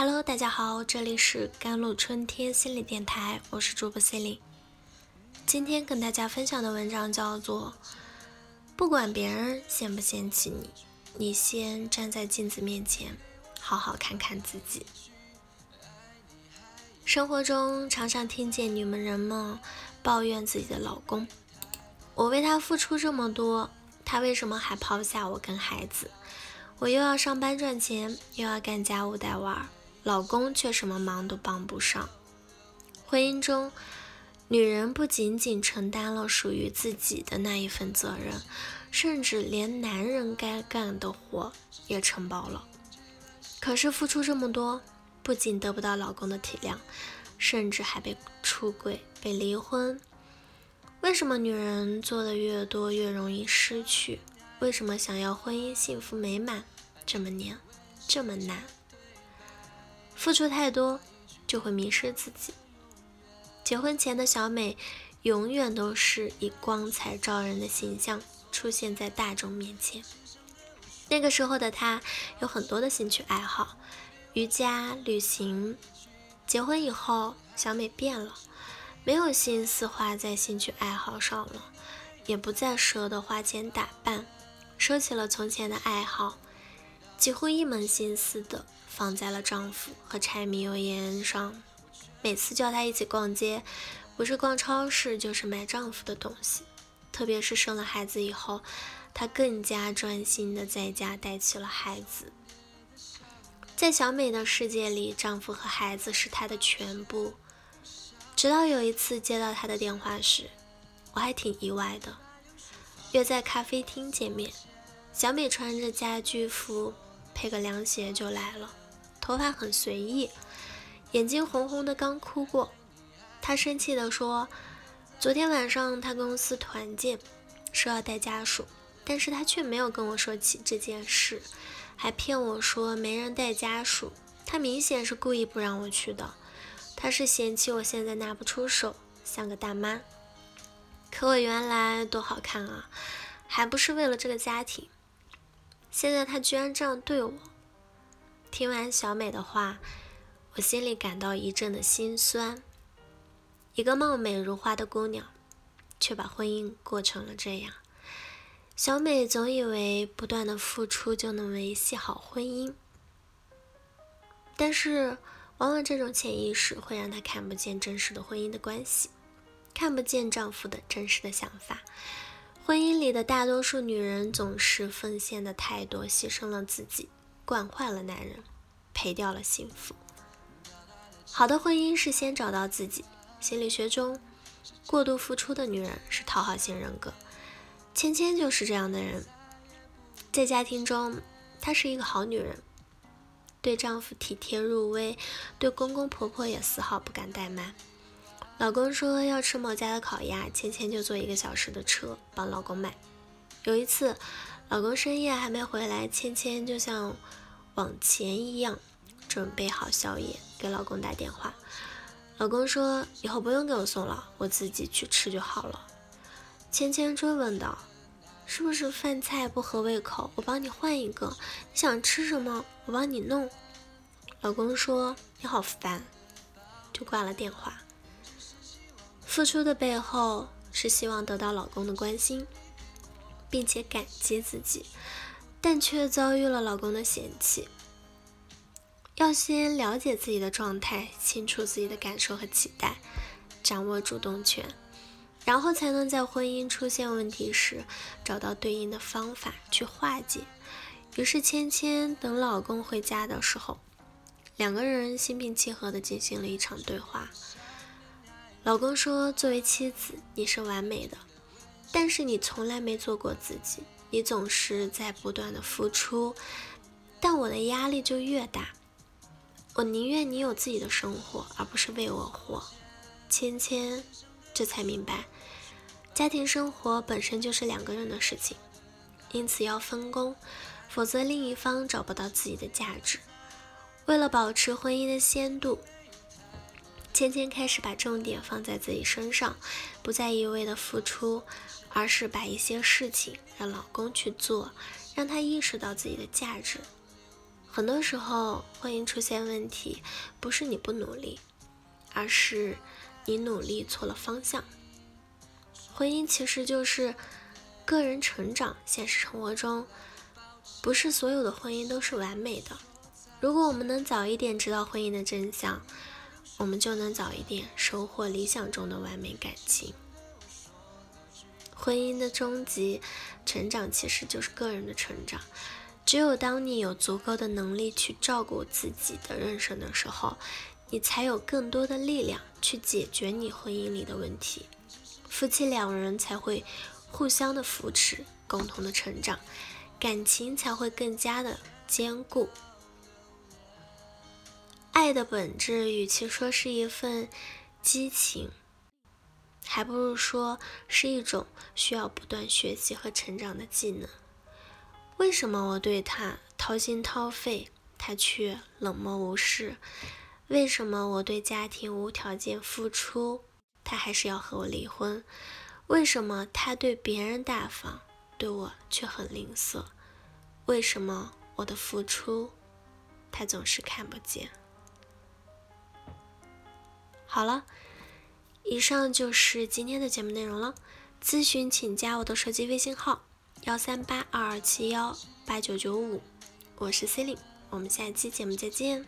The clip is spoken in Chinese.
Hello，大家好，这里是甘露春天心理电台，我是主播 c e l i n e 今天跟大家分享的文章叫做《不管别人嫌不嫌弃你，你先站在镜子面前，好好看看自己》。生活中常常听见女人们抱怨自己的老公：“我为他付出这么多，他为什么还抛下我跟孩子？我又要上班赚钱，又要干家务带娃儿。”老公却什么忙都帮不上。婚姻中，女人不仅仅承担了属于自己的那一份责任，甚至连男人该干的活也承包了。可是付出这么多，不仅得不到老公的体谅，甚至还被出轨、被离婚。为什么女人做的越多越容易失去？为什么想要婚姻幸福美满这么难，这么难？付出太多，就会迷失自己。结婚前的小美，永远都是以光彩照人的形象出现在大众面前。那个时候的她有很多的兴趣爱好，瑜伽、旅行。结婚以后，小美变了，没有心思花在兴趣爱好上了，也不再舍得花钱打扮，收起了从前的爱好，几乎一门心思的。放在了丈夫和柴米油盐上，每次叫他一起逛街，不是逛超市就是买丈夫的东西。特别是生了孩子以后，她更加专心的在家带起了孩子。在小美的世界里，丈夫和孩子是她的全部。直到有一次接到她的电话时，我还挺意外的。约在咖啡厅见面，小美穿着家居服，配个凉鞋就来了。头发很随意，眼睛红红的，刚哭过。他生气地说：“昨天晚上他公司团建，说要带家属，但是他却没有跟我说起这件事，还骗我说没人带家属。他明显是故意不让我去的，他是嫌弃我现在拿不出手，像个大妈。可我原来多好看啊，还不是为了这个家庭。现在他居然这样对我。”听完小美的话，我心里感到一阵的心酸。一个貌美如花的姑娘，却把婚姻过成了这样。小美总以为不断的付出就能维系好婚姻，但是往往这种潜意识会让她看不见真实的婚姻的关系，看不见丈夫的真实的想法。婚姻里的大多数女人总是奉献的太多，牺牲了自己。惯坏了男人，赔掉了幸福。好的婚姻是先找到自己。心理学中，过度付出的女人是讨好型人格。芊芊就是这样的人。在家庭中，她是一个好女人，对丈夫体贴入微，对公公婆婆也丝毫不敢怠慢。老公说要吃某家的烤鸭，芊芊就坐一个小时的车帮老公买。有一次。老公深夜还没回来，芊芊就像往前一样准备好宵夜，给老公打电话。老公说：“以后不用给我送了，我自己去吃就好了。”芊芊追问道：“是不是饭菜不合胃口？我帮你换一个。你想吃什么？我帮你弄。”老公说：“你好烦。”就挂了电话。付出的背后是希望得到老公的关心。并且感激自己，但却遭遇了老公的嫌弃。要先了解自己的状态，清楚自己的感受和期待，掌握主动权，然后才能在婚姻出现问题时找到对应的方法去化解。于是，芊芊等老公回家的时候，两个人心平气和地进行了一场对话。老公说：“作为妻子，你是完美的。”但是你从来没做过自己，你总是在不断的付出，但我的压力就越大。我宁愿你有自己的生活，而不是为我活。芊芊这才明白，家庭生活本身就是两个人的事情，因此要分工，否则另一方找不到自己的价值。为了保持婚姻的鲜度。芊芊开始把重点放在自己身上，不再一味的付出，而是把一些事情让老公去做，让他意识到自己的价值。很多时候，婚姻出现问题，不是你不努力，而是你努力错了方向。婚姻其实就是个人成长。现实生活中，不是所有的婚姻都是完美的。如果我们能早一点知道婚姻的真相，我们就能早一点收获理想中的完美感情。婚姻的终极成长其实就是个人的成长。只有当你有足够的能力去照顾自己的人生的时候，你才有更多的力量去解决你婚姻里的问题。夫妻两人才会互相的扶持，共同的成长，感情才会更加的坚固。爱的本质，与其说是一份激情，还不如说是一种需要不断学习和成长的技能。为什么我对他掏心掏肺，他却冷漠无视？为什么我对家庭无条件付出，他还是要和我离婚？为什么他对别人大方，对我却很吝啬？为什么我的付出，他总是看不见？好了，以上就是今天的节目内容了。咨询请加我的手机微信号：幺三八二二七幺八九九五，我是 C e l i n e 我们下期节目再见。